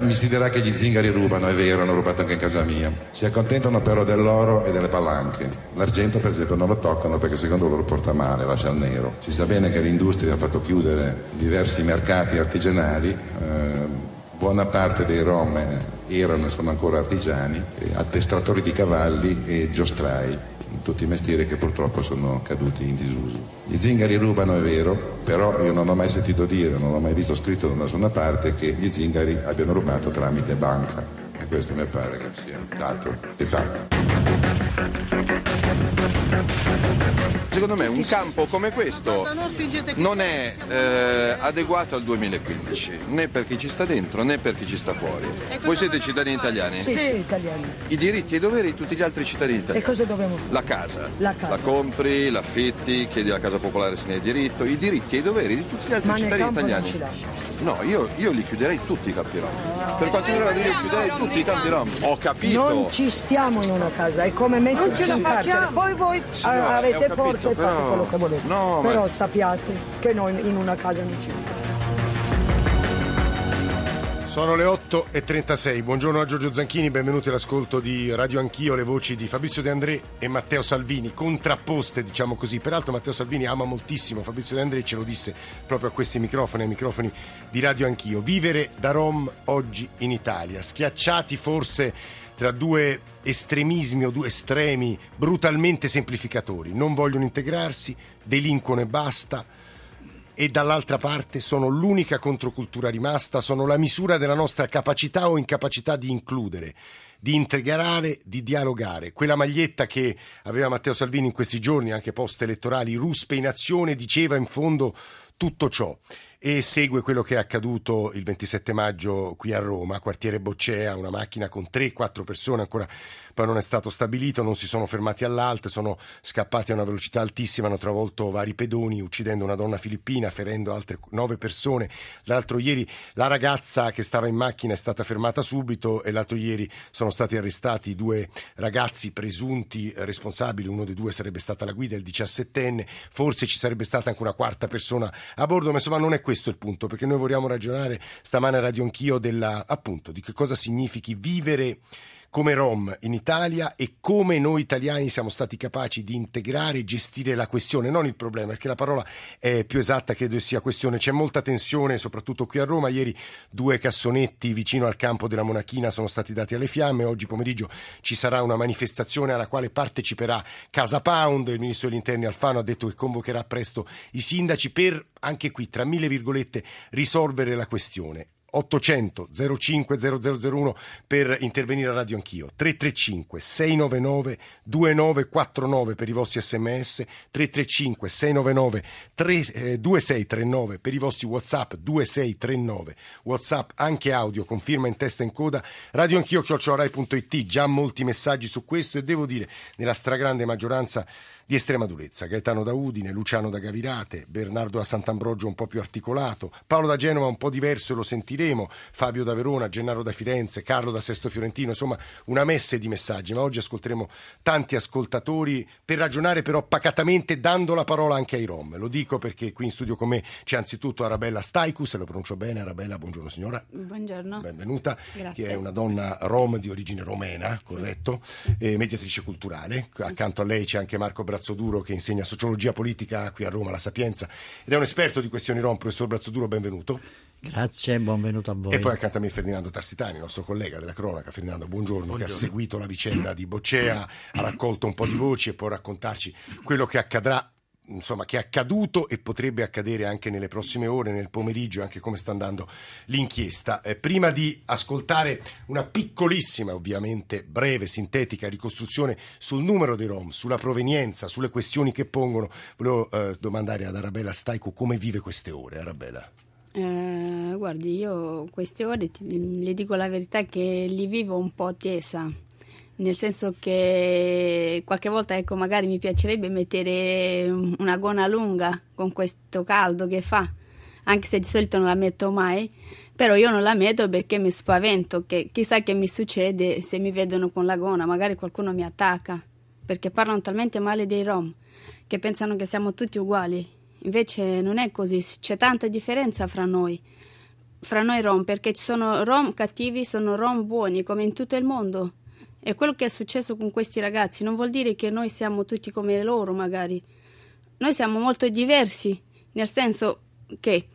Mi si dirà che gli zingari rubano, è vero, hanno rubato anche in casa mia. Si accontentano però dell'oro e delle palanche. L'argento, per esempio, non lo toccano perché secondo loro porta male, lascia il nero. Si sa bene che l'industria ha fatto chiudere diversi mercati artigianali. Eh, buona parte dei rom erano e sono ancora artigiani, addestratori di cavalli e giostrai tutti i mestieri che purtroppo sono caduti in disuso. Gli zingari rubano, è vero, però io non ho mai sentito dire, non ho mai visto scritto da nessuna parte che gli zingari abbiano rubato tramite banca. Questo mi pare che sia dato di fatto. Secondo me un campo come questo non è eh, adeguato al 2015, né per chi ci sta dentro né per chi ci sta fuori. Voi siete cittadini italiani? Sì, sì, italiani. I diritti e i doveri di tutti gli altri cittadini italiani. E cosa dobbiamo fare? La casa. La casa. La compri, l'affitti, chiedi la casa popolare se ne hai diritto. I diritti e i doveri di tutti gli altri Ma nel cittadini italiani. ci lasciano. No, io, io li chiuderei tutti i rom. Per quanto mi riguarda io chiuderei tutti i campi rom. Ho capito. Non ci stiamo in una casa, è come metterci in carcere. Poi voi Signora, ah, ho avete forza e fate quello che volete. No, ma- però sappiate che noi in una casa non ci mettiamo. Sono le 8.36, buongiorno a Giorgio Zanchini, benvenuti all'ascolto di Radio Anch'io, le voci di Fabrizio De André e Matteo Salvini, contrapposte diciamo così. Peraltro Matteo Salvini ama moltissimo Fabrizio De André, ce lo disse proprio a questi microfoni, ai microfoni di Radio Anch'io. Vivere da Rom oggi in Italia, schiacciati forse tra due estremismi o due estremi brutalmente semplificatori, non vogliono integrarsi, delinquono e basta e dall'altra parte sono l'unica controcultura rimasta, sono la misura della nostra capacità o incapacità di includere, di integrare, di dialogare. Quella maglietta che aveva Matteo Salvini in questi giorni, anche post elettorali, Ruspe in azione, diceva in fondo tutto ciò e segue quello che è accaduto il 27 maggio qui a Roma, quartiere Boccea, una macchina con 3-4 persone, ancora poi non è stato stabilito, non si sono fermati all'alto, sono scappati a una velocità altissima, hanno travolto vari pedoni, uccidendo una donna filippina, ferendo altre 9 persone. L'altro ieri la ragazza che stava in macchina è stata fermata subito e l'altro ieri sono stati arrestati due ragazzi presunti responsabili, uno dei due sarebbe stata la guida, il 17enne, forse ci sarebbe stata anche una quarta persona a bordo, ma insomma non è questo il punto, perché noi vogliamo ragionare stamane a Radio Anch'io della, appunto, di che cosa significhi vivere come Rom in Italia e come noi italiani siamo stati capaci di integrare e gestire la questione, non il problema, perché la parola è più esatta, credo sia questione. C'è molta tensione, soprattutto qui a Roma. Ieri due cassonetti vicino al campo della Monachina sono stati dati alle fiamme. Oggi pomeriggio ci sarà una manifestazione alla quale parteciperà Casa Pound. Il ministro degli interni Alfano ha detto che convocherà presto i sindaci per, anche qui, tra mille virgolette, risolvere la questione. 800 05 0001 per intervenire a Radio Anch'io. 335 699 2949 per i vostri sms 335 699 3, eh, 2639 per i vostri whatsapp 2639 whatsapp anche audio con firma in testa e in coda Radio Anch'io chiocciorai.it già molti messaggi su questo e devo dire nella stragrande maggioranza di estrema durezza. Gaetano da Udine, Luciano da Gavirate, Bernardo da Sant'Ambrogio un po' più articolato, Paolo da Genova un po' diverso, lo sentiremo, Fabio da Verona, Gennaro da Firenze, Carlo da Sesto Fiorentino, insomma una messe di messaggi, ma oggi ascolteremo tanti ascoltatori per ragionare però pacatamente dando la parola anche ai Rom. Lo dico perché qui in studio con me c'è anzitutto Arabella Staiku, se lo pronuncio bene, Arabella, buongiorno signora. Buongiorno. Benvenuta, Grazie. che è una donna rom di origine romena, corretto? E mediatrice culturale. Accanto a lei c'è anche Marco Brazzoduro che insegna sociologia politica qui a Roma, alla Sapienza, ed è un esperto di questioni rom. Professor Brazzoduro, benvenuto. Grazie, benvenuto a voi. E poi accanto a me Ferdinando Tarsitani, il nostro collega della cronaca. Ferdinando, buongiorno, che ha seguito la vicenda di Boccea, ha raccolto un po' di voci e può raccontarci quello che accadrà insomma, che è accaduto e potrebbe accadere anche nelle prossime ore, nel pomeriggio, anche come sta andando l'inchiesta. Eh, prima di ascoltare una piccolissima, ovviamente breve, sintetica ricostruzione sul numero dei Rom, sulla provenienza, sulle questioni che pongono, volevo eh, domandare ad Arabella Staico come vive queste ore, Arabella. Eh, guardi, io queste ore ti- le dico la verità che li vivo un po' tesa, nel senso che qualche volta ecco, magari mi piacerebbe mettere una gonna lunga con questo caldo che fa, anche se di solito non la metto mai, però io non la metto perché mi spavento, che chissà che mi succede se mi vedono con la gonna, magari qualcuno mi attacca, perché parlano talmente male dei rom che pensano che siamo tutti uguali, invece non è così, c'è tanta differenza fra noi fra noi rom, perché ci sono rom cattivi, sono rom buoni, come in tutto il mondo. E quello che è successo con questi ragazzi non vuol dire che noi siamo tutti come loro, magari. Noi siamo molto diversi, nel senso che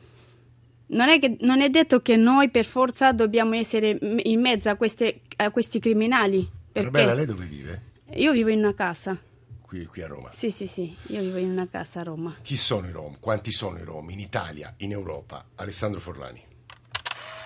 non è, che, non è detto che noi per forza dobbiamo essere in mezzo a, queste, a questi criminali. Perché Arabella, lei dove vive? Io vivo in una casa. Qui, qui, a Roma? Sì, sì, sì, io vivo in una casa a Roma. Chi sono i rom? Quanti sono i rom in Italia, in Europa? Alessandro Forlani.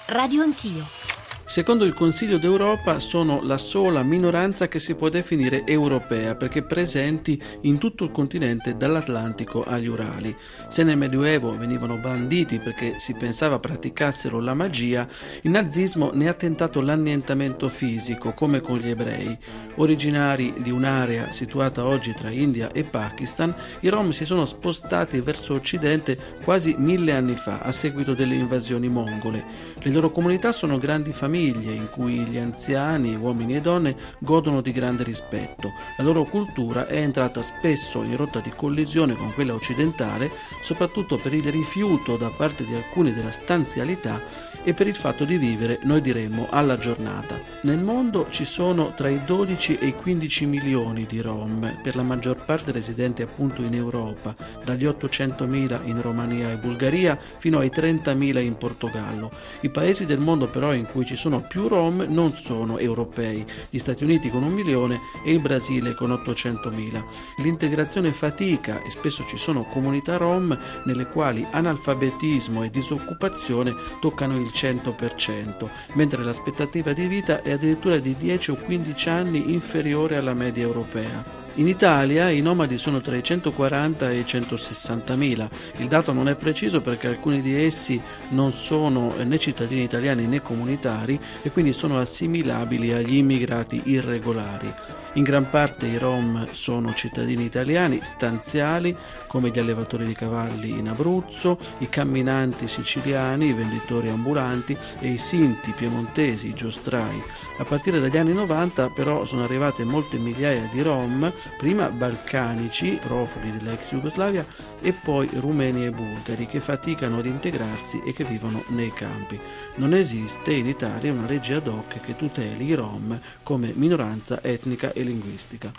Radio Anch'io. Secondo il Consiglio d'Europa sono la sola minoranza che si può definire europea perché presenti in tutto il continente dall'Atlantico agli Urali. Se nel Medioevo venivano banditi perché si pensava praticassero la magia, il nazismo ne ha tentato l'annientamento fisico come con gli ebrei. Originari di un'area situata oggi tra India e Pakistan, i Rom si sono spostati verso occidente quasi mille anni fa a seguito delle invasioni mongole. Le loro comunità sono grandi famiglie famiglie in cui gli anziani, uomini e donne, godono di grande rispetto. La loro cultura è entrata spesso in rotta di collisione con quella occidentale, soprattutto per il rifiuto da parte di alcuni della stanzialità e per il fatto di vivere, noi diremmo, alla giornata. Nel mondo ci sono tra i 12 e i 15 milioni di Rom, per la maggior parte residenti appunto in Europa, dagli 800.000 in Romania e Bulgaria fino ai 30.000 in Portogallo. I paesi del mondo però in cui ci sono più Rom non sono europei, gli Stati Uniti con un milione e il Brasile con 800.000. L'integrazione fatica e spesso ci sono comunità Rom nelle quali analfabetismo e disoccupazione toccano il 100%, mentre l'aspettativa di vita è addirittura di 10 o 15 anni inferiore alla media europea. In Italia i nomadi sono tra i 140 e i 160 mila. Il dato non è preciso perché alcuni di essi non sono né cittadini italiani né comunitari e quindi sono assimilabili agli immigrati irregolari. In gran parte i Rom sono cittadini italiani stanziali come gli allevatori di cavalli in Abruzzo, i camminanti siciliani, i venditori ambulanti e i sinti piemontesi, i giostrai. A partire dagli anni 90 però sono arrivate molte migliaia di Rom, prima balcanici, profughi dell'ex Jugoslavia, e poi rumeni e bulgari che faticano ad integrarsi e che vivono nei campi. Non esiste in Italia una legge ad hoc che tuteli i Rom come minoranza etnica e linguistica.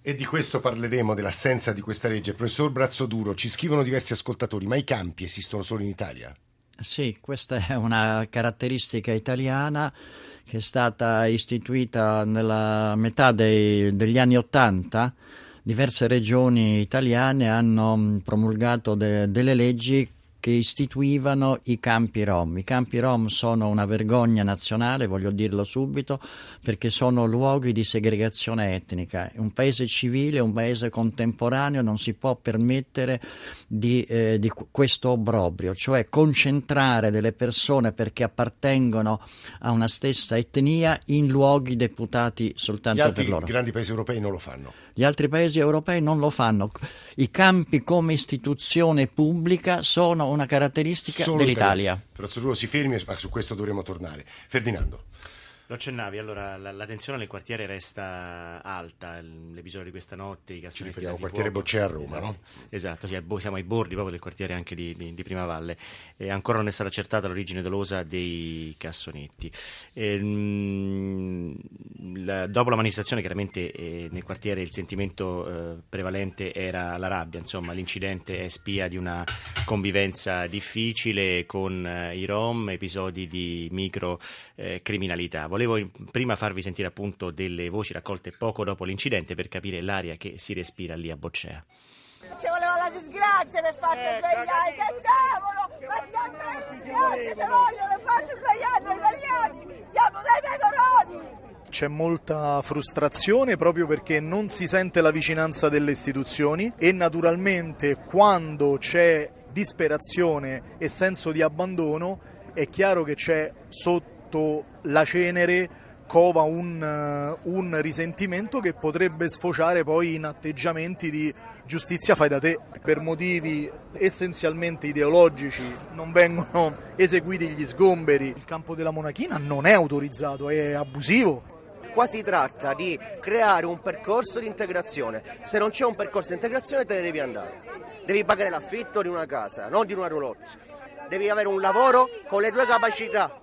E di questo parleremo, dell'assenza di questa legge. Professor Brazzoduro, ci scrivono diversi ascoltatori, ma i campi esistono solo in Italia? Sì, questa è una caratteristica italiana che è stata istituita nella metà dei, degli anni Ottanta. Diverse regioni italiane hanno promulgato de, delle leggi che istituivano i campi rom. I campi rom sono una vergogna nazionale, voglio dirlo subito, perché sono luoghi di segregazione etnica. Un paese civile, un paese contemporaneo non si può permettere di, eh, di questo obbrobrio, cioè concentrare delle persone perché appartengono a una stessa etnia in luoghi deputati soltanto per loro. I grandi paesi europei non lo fanno. Gli altri paesi europei non lo fanno. I campi come istituzione pubblica sono una caratteristica Solo dell'Italia. Professor Giulio si fermi, ma su questo dovremo tornare. Ferdinando. Lo accennavi, allora la, la, tensione nel quartiere resta alta, l'episodio di questa notte, i cassonetti... Ci riferiamo al quartiere Boccea a Roma, esatto, no? Esatto, sì, siamo ai bordi proprio del quartiere anche di, di, di Prima Valle. E ancora non è stata accertata l'origine dolosa dei cassonetti. E, ehm, mh, la, dopo la manifestazione chiaramente eh, nel quartiere il sentimento eh, prevalente era la rabbia, insomma l'incidente è spia di una convivenza difficile con eh, i rom, episodi di micro eh, criminalità volevo prima farvi sentire appunto delle voci raccolte poco dopo l'incidente per capire l'aria che si respira lì a Boccea. Ci voleva la disgrazia per farci eh, svegliare, che cavolo! Ma stiamo in disgrazia, ci vogliono per farci svegliare noi italiani! Siamo dei pecoroni! C'è molta frustrazione proprio perché non si sente la vicinanza delle istituzioni e naturalmente quando c'è disperazione e senso di abbandono è chiaro che c'è sotto la cenere cova un, eh, un, risentimento che potrebbe sfociare poi in atteggiamenti di giustizia fai da te. Per motivi essenzialmente ideologici non vengono eseguiti gli sgomberi. Il campo della monachina non è autorizzato, è abusivo. Qua si tratta di creare un percorso di integrazione. Se non c'è un percorso di integrazione te ne devi andare. Devi pagare l'affitto di una casa, non di una roulotte. Devi avere un lavoro con le tue capacità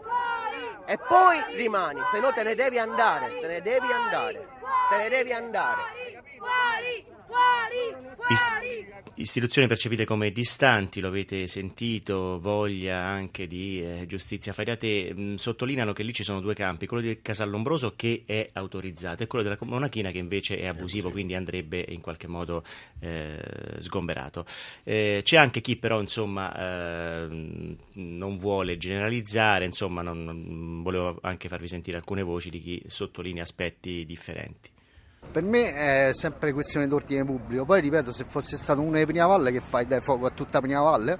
e poi rimani, se no te ne devi andare, te ne devi andare, te ne devi andare. Fuori, fuori, fuori! Istituzioni percepite come distanti, lo avete sentito, voglia anche di eh, giustizia fai da te, mh, sottolineano che lì ci sono due campi, quello di Casallombroso che è autorizzato e quello della Monachina che invece è abusivo, quindi andrebbe in qualche modo eh, sgomberato. Eh, c'è anche chi però insomma eh, non vuole generalizzare, insomma non, non, volevo anche farvi sentire alcune voci di chi sottolinea aspetti differenti. Per me è sempre questione d'ordine pubblico, poi ripeto se fosse stato uno di Prima Valle che fai dai fuoco a tutta Prima Valle,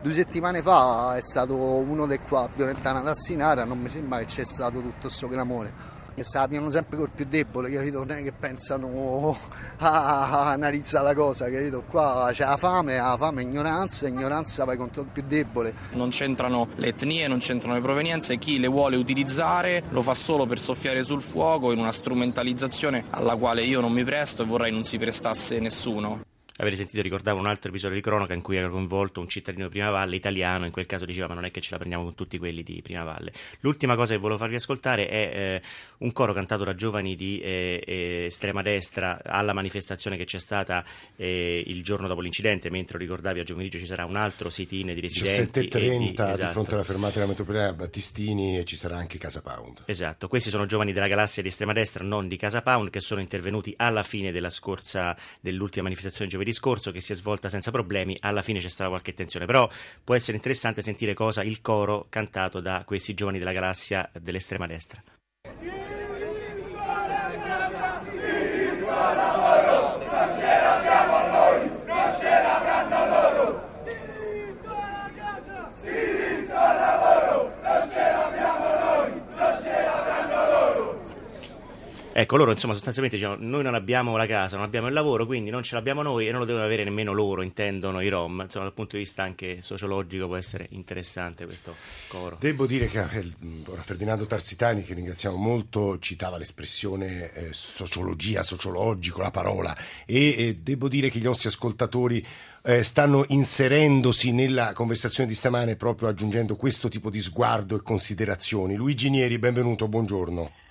due settimane fa è stato uno dei qua a Violentana d'Assinara, non mi sembra che c'è stato tutto questo clamore che se la piano sempre col più debole, capito? Non è che pensano a, analizzare la cosa, capito? Qua c'è la fame, la fame è ignoranza, ignoranza vai contro il più debole. Non c'entrano le etnie, non c'entrano le provenienze, chi le vuole utilizzare lo fa solo per soffiare sul fuoco in una strumentalizzazione alla quale io non mi presto e vorrei non si prestasse nessuno avete sentito ricordavo un altro episodio di cronaca in cui era coinvolto un cittadino di Prima Valle italiano, in quel caso diceva ma non è che ce la prendiamo con tutti quelli di Prima Valle. L'ultima cosa che volevo farvi ascoltare è eh, un coro cantato da giovani di eh, eh estrema destra alla manifestazione che c'è stata eh, il giorno dopo l'incidente, mentre ricordavi a pomeriggio ci sarà un altro sit-in di residenti. 17.30 di, esatto. di fronte alla fermata della metropolitana Battistini e ci sarà anche Casa Pound. Esatto, questi sono giovani della galassia di estrema destra, non di Casa Pound, che sono intervenuti alla fine della scorsa, dell'ultima manifestazione giovedì scorso che si è svolta senza problemi, alla fine c'è stata qualche tensione, però può essere interessante sentire cosa il coro cantato da questi giovani della galassia dell'estrema destra. Ecco, loro insomma sostanzialmente dicono noi non abbiamo la casa, non abbiamo il lavoro, quindi non ce l'abbiamo noi e non lo devono avere nemmeno loro, intendono i Rom. Insomma, dal punto di vista anche sociologico può essere interessante questo coro. Devo dire che eh, ora Ferdinando Tarsitani, che ringraziamo molto, citava l'espressione eh, sociologia, sociologico, la parola, e eh, devo dire che gli nostri ascoltatori eh, stanno inserendosi nella conversazione di stamane proprio aggiungendo questo tipo di sguardo e considerazioni. Luigi Nieri, benvenuto, buongiorno.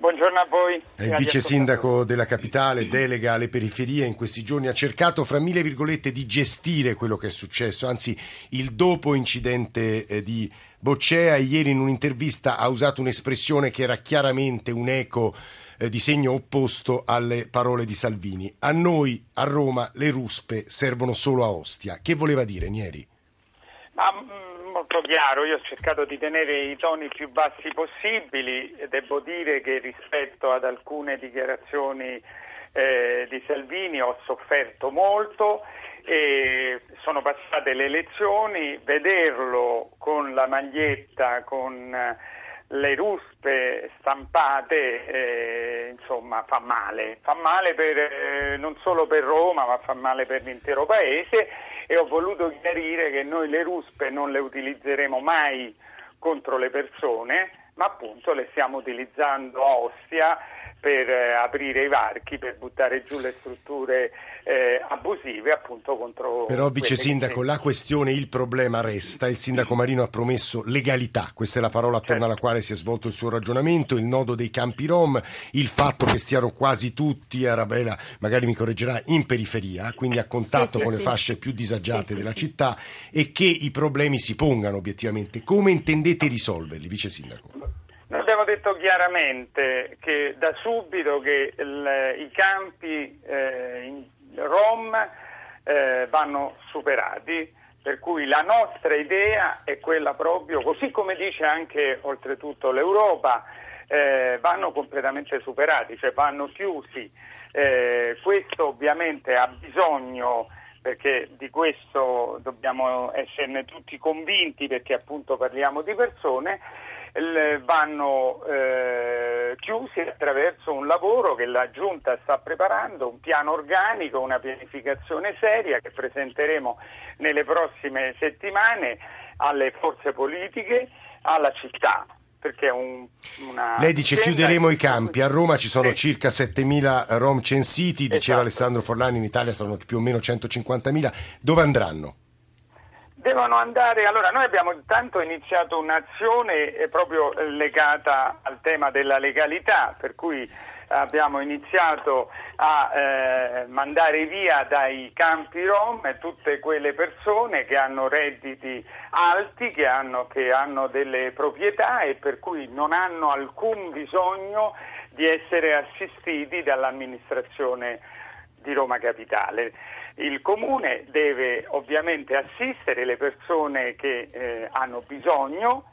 Buongiorno a voi. Il vice sindaco della capitale, delega alle periferie, in questi giorni ha cercato, fra mille virgolette, di gestire quello che è successo, anzi il dopo incidente eh, di Boccea ieri in un'intervista ha usato un'espressione che era chiaramente un eco eh, di segno opposto alle parole di Salvini. A noi, a Roma, le ruspe servono solo a Ostia. Che voleva dire Nieri? Ma, mm, molto chiaro, io ho cercato di tenere i toni più bassi possibili, devo dire che rispetto ad alcune dichiarazioni eh, di Salvini ho sofferto molto e sono passate le elezioni, vederlo con la maglietta, con eh, le ruspe stampate, eh, insomma fa male, fa male per, eh, non solo per Roma ma fa male per l'intero paese e ho voluto chiarire che noi le ruspe non le utilizzeremo mai contro le persone, ma appunto le stiamo utilizzando a Ostia per eh, aprire i varchi, per buttare giù le strutture eh, abusive appunto contro... Però vice sindaco, la questione, il problema resta, il sindaco Marino ha promesso legalità, questa è la parola attorno certo. alla quale si è svolto il suo ragionamento, il nodo dei campi rom, il fatto che stiano quasi tutti, Arabella magari mi correggerà, in periferia, quindi a contatto sì, sì, con sì. le fasce più disagiate della città e che i problemi si pongano obiettivamente. Come intendete risolverli, vice sindaco? Noi abbiamo detto chiaramente che da subito che il, i campi eh, in Rom eh, vanno superati, per cui la nostra idea è quella proprio, così come dice anche oltretutto l'Europa, eh, vanno completamente superati, cioè vanno chiusi. Eh, questo ovviamente ha bisogno perché di questo dobbiamo esserne tutti convinti perché appunto parliamo di persone vanno eh, chiusi attraverso un lavoro che la Giunta sta preparando, un piano organico, una pianificazione seria che presenteremo nelle prossime settimane alle forze politiche, alla città. Un, Lei dice chiuderemo i campi, a Roma ci sono sì. circa 7.000 rom censiti, diceva esatto. Alessandro Forlani, in Italia sono più o meno 150.000, dove andranno? Devono andare, allora noi abbiamo intanto iniziato un'azione eh, proprio legata al tema della legalità, per cui abbiamo iniziato a eh, mandare via dai campi rom tutte quelle persone che hanno redditi alti, che hanno, che hanno delle proprietà e per cui non hanno alcun bisogno di essere assistiti dall'amministrazione di Roma Capitale. Il comune deve ovviamente assistere le persone che eh, hanno bisogno,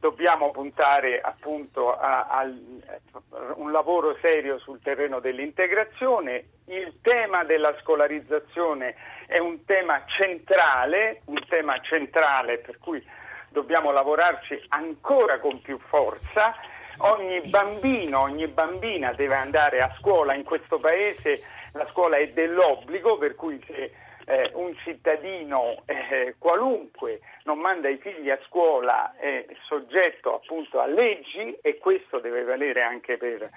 dobbiamo puntare appunto a, a, un lavoro serio sul terreno dell'integrazione. Il tema della scolarizzazione è un tema centrale, un tema centrale per cui dobbiamo lavorarci ancora con più forza. Ogni bambino, ogni bambina deve andare a scuola in questo paese la scuola è dell'obbligo, per cui se eh, un cittadino eh, qualunque non manda i figli a scuola è soggetto appunto a leggi e questo deve valere anche per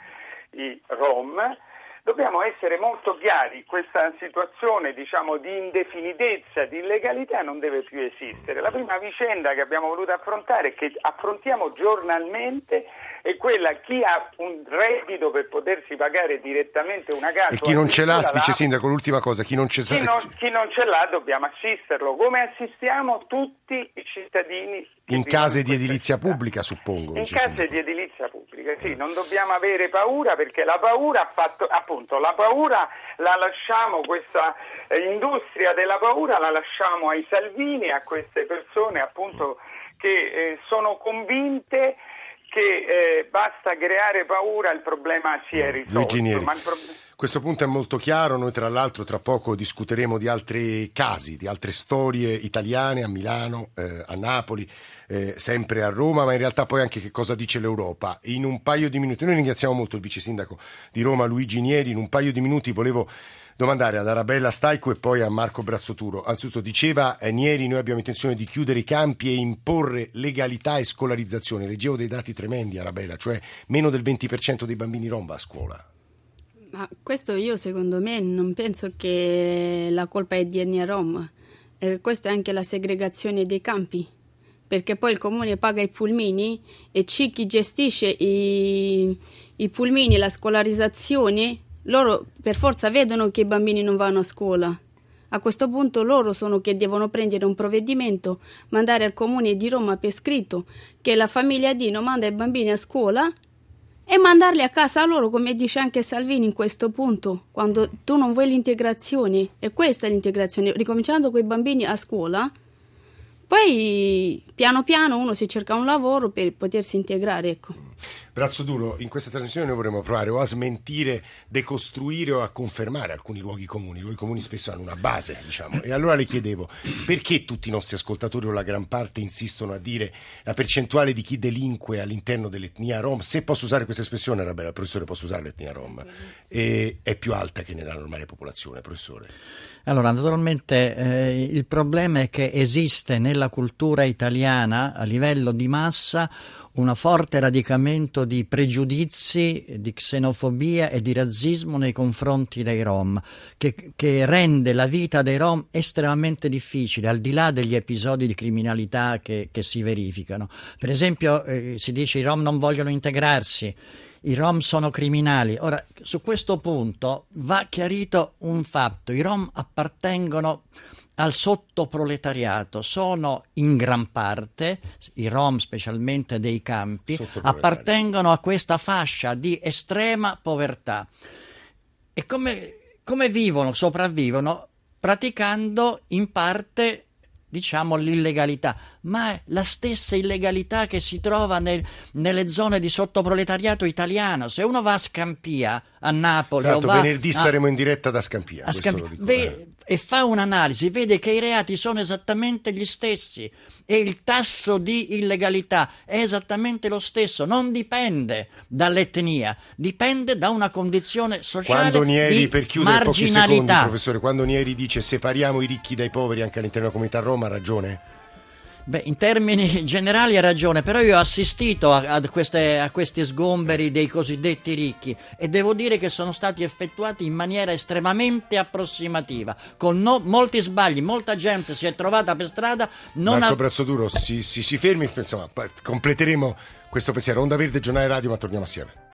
i Rom. Dobbiamo essere molto chiari, questa situazione diciamo, di indefinitezza, di illegalità non deve più esistere. La prima vicenda che abbiamo voluto affrontare che affrontiamo giornalmente è quella chi ha un reddito per potersi pagare direttamente una casa. E chi non ce l'ha, vice sindaco, l'ultima cosa, chi non, ce chi, non, chi non ce l'ha dobbiamo assisterlo, come assistiamo tutti i cittadini. In case di edilizia pubblica, suppongo. In case di edilizia pubblica, sì, non dobbiamo avere paura perché la paura ha fatto, appunto, la paura la lasciamo, questa eh, industria della paura la lasciamo ai Salvini, a queste persone appunto che eh, sono convinte che eh, basta creare paura, il problema si è risolto. Pro... Questo punto è molto chiaro, noi tra l'altro tra poco discuteremo di altri casi, di altre storie italiane a Milano, eh, a Napoli, eh, sempre a Roma, ma in realtà poi anche che cosa dice l'Europa. In un paio di minuti, noi ringraziamo molto il vice sindaco di Roma Luigi Nieri, in un paio di minuti volevo domandare ad Arabella Staico e poi a Marco Brazzoturo. Anzitutto diceva eh, Nieri, noi abbiamo intenzione di chiudere i campi e imporre legalità e scolarizzazione. Leggevo dei dati tremendi, Arabella, cioè meno del 20% dei bambini rom va a scuola. Ma questo io secondo me non penso che la colpa è di etnia rom, eh, questa è anche la segregazione dei campi perché poi il comune paga i pulmini e chi gestisce i, i pulmini, la scolarizzazione loro per forza vedono che i bambini non vanno a scuola. A questo punto loro sono che devono prendere un provvedimento, mandare al comune di Roma per scritto che la famiglia D non manda i bambini a scuola e mandarli a casa loro, come dice anche Salvini in questo punto, quando tu non vuoi l'integrazione, e questa è l'integrazione, ricominciando con i bambini a scuola, poi piano piano uno si cerca un lavoro per potersi integrare. Ecco. Brazzo duro, in questa trasmissione noi vorremmo provare o a smentire, decostruire o a confermare alcuni luoghi comuni. I luoghi comuni spesso hanno una base, diciamo. E allora le chiedevo perché tutti i nostri ascoltatori o la gran parte insistono a dire la percentuale di chi delinque all'interno dell'etnia rom, se posso usare questa espressione, era bella, professore, posso usare l'etnia rom, e, è più alta che nella normale popolazione, professore. Allora, naturalmente eh, il problema è che esiste nella cultura italiana a livello di massa un forte radicamento di pregiudizi, di xenofobia e di razzismo nei confronti dei Rom, che, che, rende la vita dei Rom estremamente difficile, al di là degli episodi di criminalità che, che si verificano. Per esempio, eh, si dice che i Rom non vogliono integrarsi i Rom sono criminali. Ora, su questo punto va chiarito un fatto, i Rom appartengono al sottoproletariato, sono in gran parte, i Rom specialmente dei campi, appartengono a questa fascia di estrema povertà. E come, come vivono, sopravvivono? Praticando in parte diciamo l'illegalità, ma è la stessa illegalità che si trova nel, nelle zone di sottoproletariato italiano. Se uno va a Scampia, a Napoli, certo, o va venerdì a, saremo in diretta da Scampia. A Scampia. Ve, e fa un'analisi, vede che i reati sono esattamente gli stessi e il tasso di illegalità è esattamente lo stesso, non dipende dall'etnia, dipende da una condizione sociale quando Nieri, di per chiudere pochi secondi, marginalità. professore, quando Nieri dice separiamo i ricchi dai poveri anche all'interno della comunità Roma, ha ragione? Beh, in termini generali ha ragione, però io ho assistito a, a queste- a questi sgomberi dei cosiddetti ricchi e devo dire che sono stati effettuati in maniera estremamente approssimativa, con no- molti sbagli, molta gente si è trovata per strada, non Marco ha... Brazzoduro, si, si, si fermi, insomma, completeremo questo pensiero. Onda Verde, giornale radio, ma torniamo assieme.